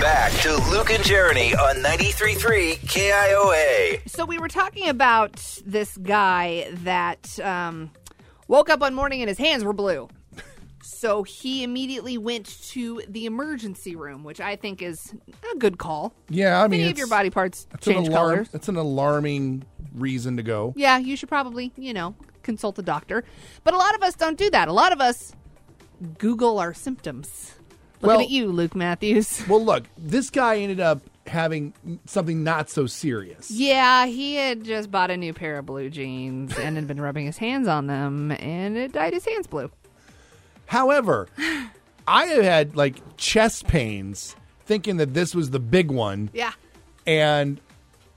Back to Luke and Jeremy on 93.3 KIOA. So we were talking about this guy that um, woke up one morning and his hands were blue. So he immediately went to the emergency room, which I think is a good call. Yeah, I mean, Many of your body parts It's an change alarm. colors. It's an alarming reason to go. Yeah, you should probably, you know, consult a doctor. But a lot of us don't do that. A lot of us Google our symptoms. Looking Well- at you, Luke Matthews. Well, look, this guy ended up having something not so serious. Yeah, he had just bought a new pair of blue jeans and had been rubbing his hands on them, and it dyed his hands blue. However, I have had like chest pains thinking that this was the big one, Yeah. and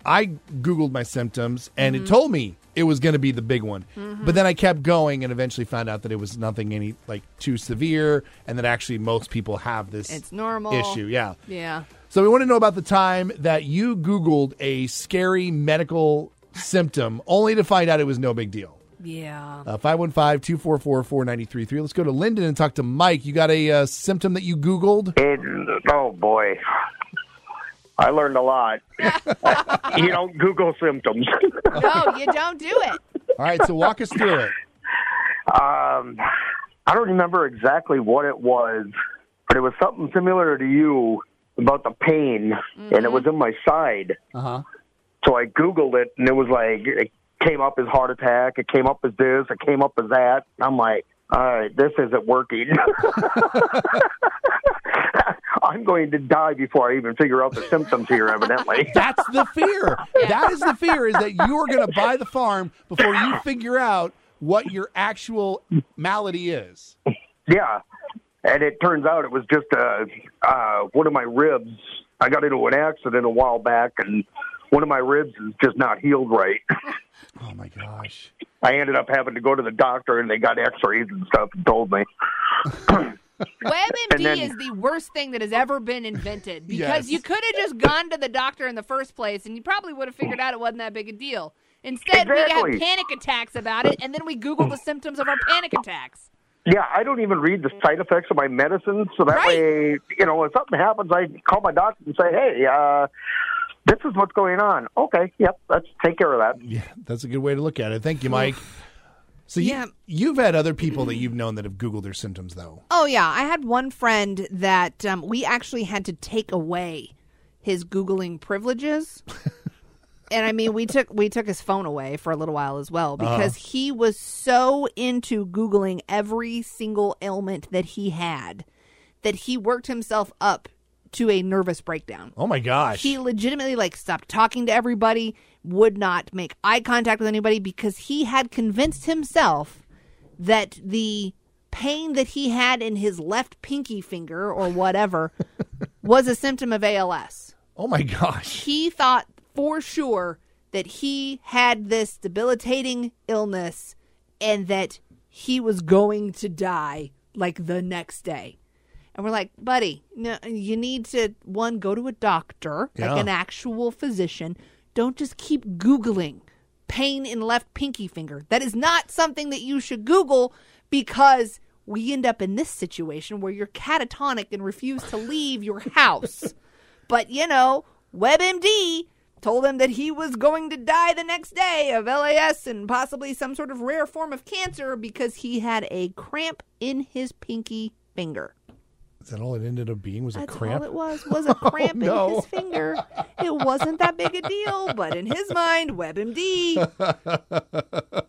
I Googled my symptoms, and Mm-hmm. it told me it was going to be the big one. But then I kept going and eventually found out that it was nothing any like too severe, and that actually most people have this It's normal. issue. Yeah. Yeah. So we want to know about the time that you Googled a scary medical symptom only to find out it was no big deal. Yeah. Uh, 515-244-4933. Let's go to Lyndon and talk to Mike. You got a uh, symptom that you Googled? It, oh boy, I learned a lot. you don't Google symptoms. no, you don't do it. All right, so walk us through it. um, I don't remember exactly what it was, but it was something similar to you about the pain, and it was in my side. Uh-huh. So I Googled it, and it was like it came up as heart attack. It came up as this. It came up as that. I'm like, all right, this isn't working. I'm going to die before I even figure out the symptoms here. Evidently. That's the fear. That is the fear is that you are going to buy the farm before you figure out what your actual malady is. Yeah, and it turns out it was just uh, uh, one of my ribs. I got into an accident a while back, and one of my ribs is just not healed right. Oh my gosh. I ended up having to go to the doctor, and they got X-rays and stuff and told me. WebMD then- is the worst thing that has ever been invented because Yes. you could have just gone to the doctor in the first place and you probably would have figured out it wasn't that big a deal. Instead, we have panic attacks about it and then we Google the symptoms of our panic attacks. Yeah, I don't even read the side effects of my medicine, so that Right. way, you know, if something happens, I call my doctor and say, "Hey, uh, this is what's going on." Okay, yep, let's take care of that. Yeah, that's a good way to look at it. Thank you, Mike. So you, Yeah. you've had other people that you've known that have Googled their symptoms, though. Oh yeah, I had one friend that um, we actually had to take away his googling privileges. and I mean, we took we took his phone away for a little while as well because he was so into googling every single ailment that he had that he worked himself up to a nervous breakdown. Oh my gosh. He legitimately like stopped talking to everybody, would not make eye contact with anybody because he had convinced himself that the pain that he had in his left pinky finger or whatever was a symptom of ALS. oh my gosh. He thought for sure that he had this debilitating illness and that he was going to die like the next day. And we're like, buddy, no, you need to one go to a doctor, Yeah. like an actual physician. Don't just keep googling pain in left pinky finger. That is not something that you should Google because we end up in this situation where you're catatonic and refuse to leave your house. but you know, WebMD told him that he was going to die the next day of LAS and possibly some sort of rare form of cancer because he had a cramp in his pinky finger. Is that all it ended up being? Was a That's cramp? all it was was a oh, cramp no. in his finger. It wasn't that big a deal, but in his mind, WebMD.